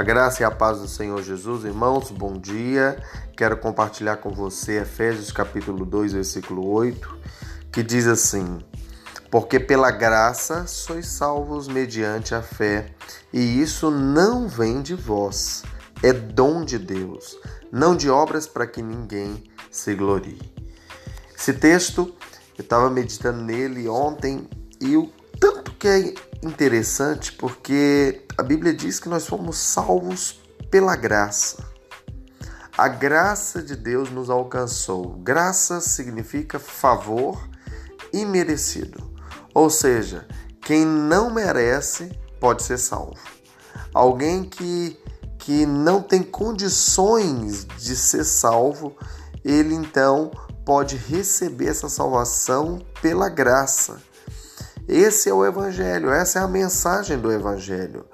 A graça e a paz do Senhor Jesus, irmãos, bom dia. Quero compartilhar com você Efésios capítulo 2, versículo 8, que diz assim: Porque pela graça sois salvos mediante a fé, e isso não vem de vós, é dom de Deus, não de obras para que ninguém se glorie. Esse texto, eu estava meditando nele ontem e o tanto que é interessante porque a Bíblia diz que nós fomos salvos pela graça. A graça de Deus nos alcançou. Graça significa favor imerecido. Ou seja, quem não merece pode ser salvo. Alguém que, que não tem condições de ser salvo, ele então pode receber essa salvação pela graça. Esse é o evangelho, essa é a mensagem do evangelho.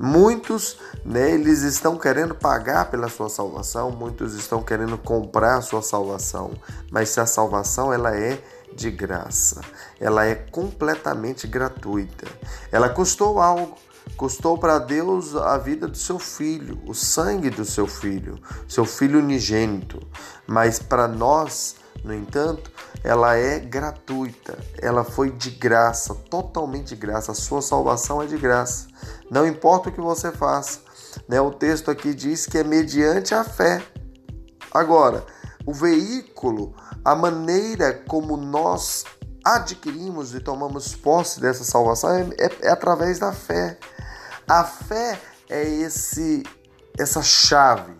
Muitos, né, eles estão querendo pagar pela sua salvação, muitos estão querendo comprar a sua salvação, mas se a salvação ela é de graça, ela é completamente gratuita. Ela custou algo, custou para Deus a vida do seu filho, o sangue do seu filho, seu filho unigênito. Mas para nós, no entanto, ela é gratuita, ela foi de graça, totalmente de graça. A sua salvação é de graça. Não importa o que você faça. Né? O texto aqui diz que é mediante a fé. Agora, o veículo, a maneira como nós adquirimos e tomamos posse dessa salvação é, é, é através da fé. A fé é esse essa chave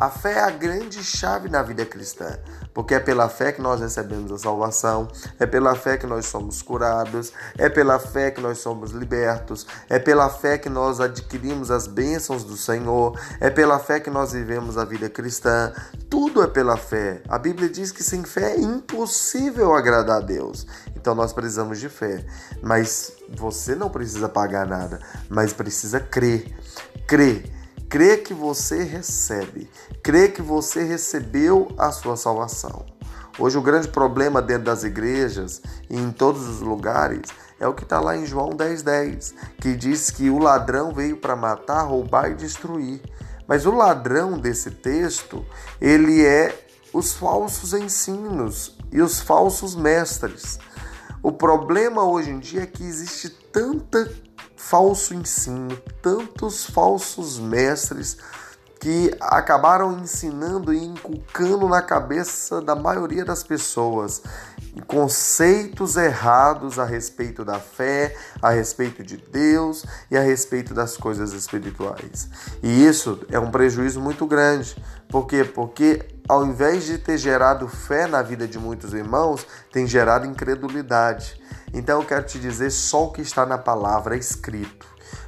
a fé é a grande chave na vida cristã, porque é pela fé que nós recebemos a salvação, é pela fé que nós somos curados, é pela fé que nós somos libertos, é pela fé que nós adquirimos as bênçãos do Senhor, é pela fé que nós vivemos a vida cristã. Tudo é pela fé. A Bíblia diz que sem fé é impossível agradar a Deus. Então nós precisamos de fé. Mas você não precisa pagar nada, mas precisa crer. Crer crê que você recebe, crê que você recebeu a sua salvação. Hoje o grande problema dentro das igrejas e em todos os lugares é o que está lá em João 10,10, 10, que diz que o ladrão veio para matar, roubar e destruir. Mas o ladrão desse texto, ele é os falsos ensinos e os falsos mestres. O problema hoje em dia é que existe tanta falso ensino, tantos falsos mestres que acabaram ensinando e inculcando na cabeça da maioria das pessoas conceitos errados a respeito da fé, a respeito de Deus e a respeito das coisas espirituais. E isso é um prejuízo muito grande. Por quê? Porque ao invés de ter gerado fé na vida de muitos irmãos, tem gerado incredulidade. Então eu quero te dizer só o que está na palavra escrito.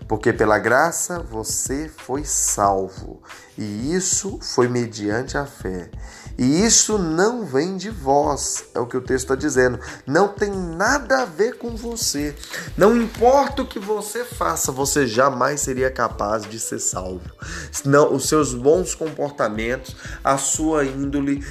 Porque pela graça você foi salvo, e isso foi mediante a fé. E isso não vem de vós, é o que o texto está dizendo. Não tem nada a ver com você. Não importa o que você faça, você jamais seria capaz de ser salvo. Não, os seus bons comportamentos, a sua índole,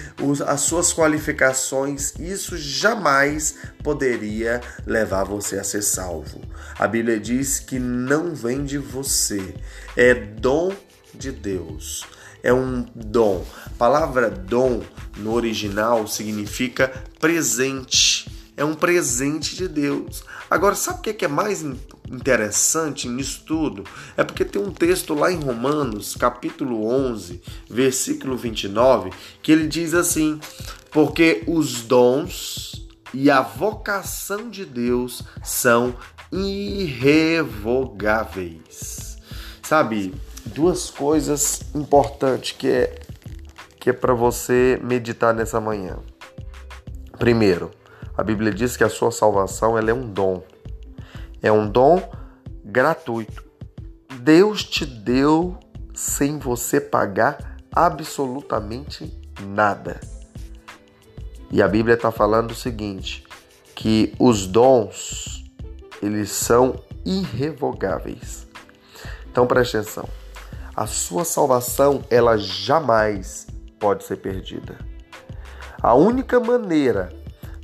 as suas qualificações, isso jamais poderia levar você a ser salvo. A Bíblia diz que não vem de você, é dom de Deus é um dom. Palavra dom no original significa presente. É um presente de Deus. Agora, sabe o que é mais interessante nisso tudo? É porque tem um texto lá em Romanos, capítulo 11, versículo 29, que ele diz assim: Porque os dons e a vocação de Deus são irrevogáveis. Sabe, duas coisas importantes que é que é para você meditar nessa manhã. Primeiro, a Bíblia diz que a sua salvação ela é um dom. É um dom gratuito. Deus te deu sem você pagar absolutamente nada. E a Bíblia está falando o seguinte, que os dons eles são irrevogáveis. Então preste atenção a sua salvação ela jamais pode ser perdida. A única maneira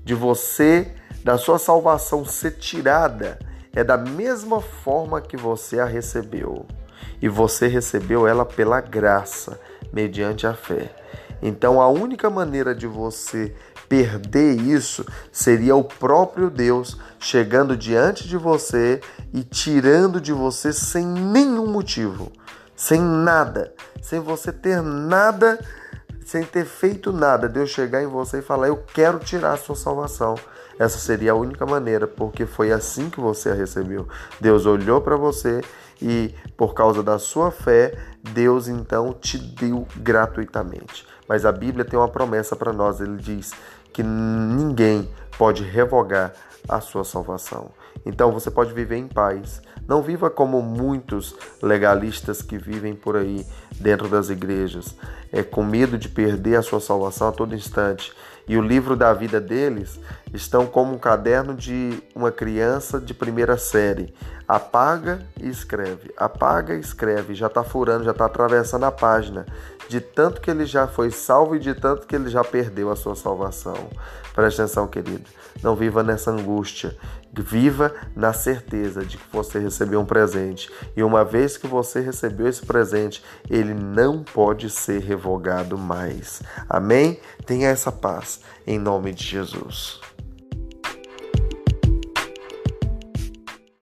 de você da sua salvação ser tirada é da mesma forma que você a recebeu. e você recebeu ela pela graça, mediante a fé. Então a única maneira de você perder isso seria o próprio Deus chegando diante de você e tirando de você sem nenhum motivo, sem nada, sem você ter nada, sem ter feito nada. Deus chegar em você e falar: Eu quero tirar a sua salvação. Essa seria a única maneira, porque foi assim que você a recebeu. Deus olhou para você e, por causa da sua fé, Deus então te deu gratuitamente. Mas a Bíblia tem uma promessa para nós. Ele diz que ninguém pode revogar a sua salvação. Então você pode viver em paz. Não viva como muitos legalistas que vivem por aí dentro das igrejas, é com medo de perder a sua salvação a todo instante. E o livro da vida deles estão como um caderno de uma criança de primeira série. Apaga e escreve, apaga e escreve, já está furando, já está atravessando a página de tanto que ele já foi salvo e de tanto que ele já perdeu a sua salvação. Preste atenção, querido. Não viva nessa angústia. Viva na certeza de que você recebeu um presente. E uma vez que você recebeu esse presente, ele não pode ser revogado mais. Amém? Tenha essa paz em nome de Jesus.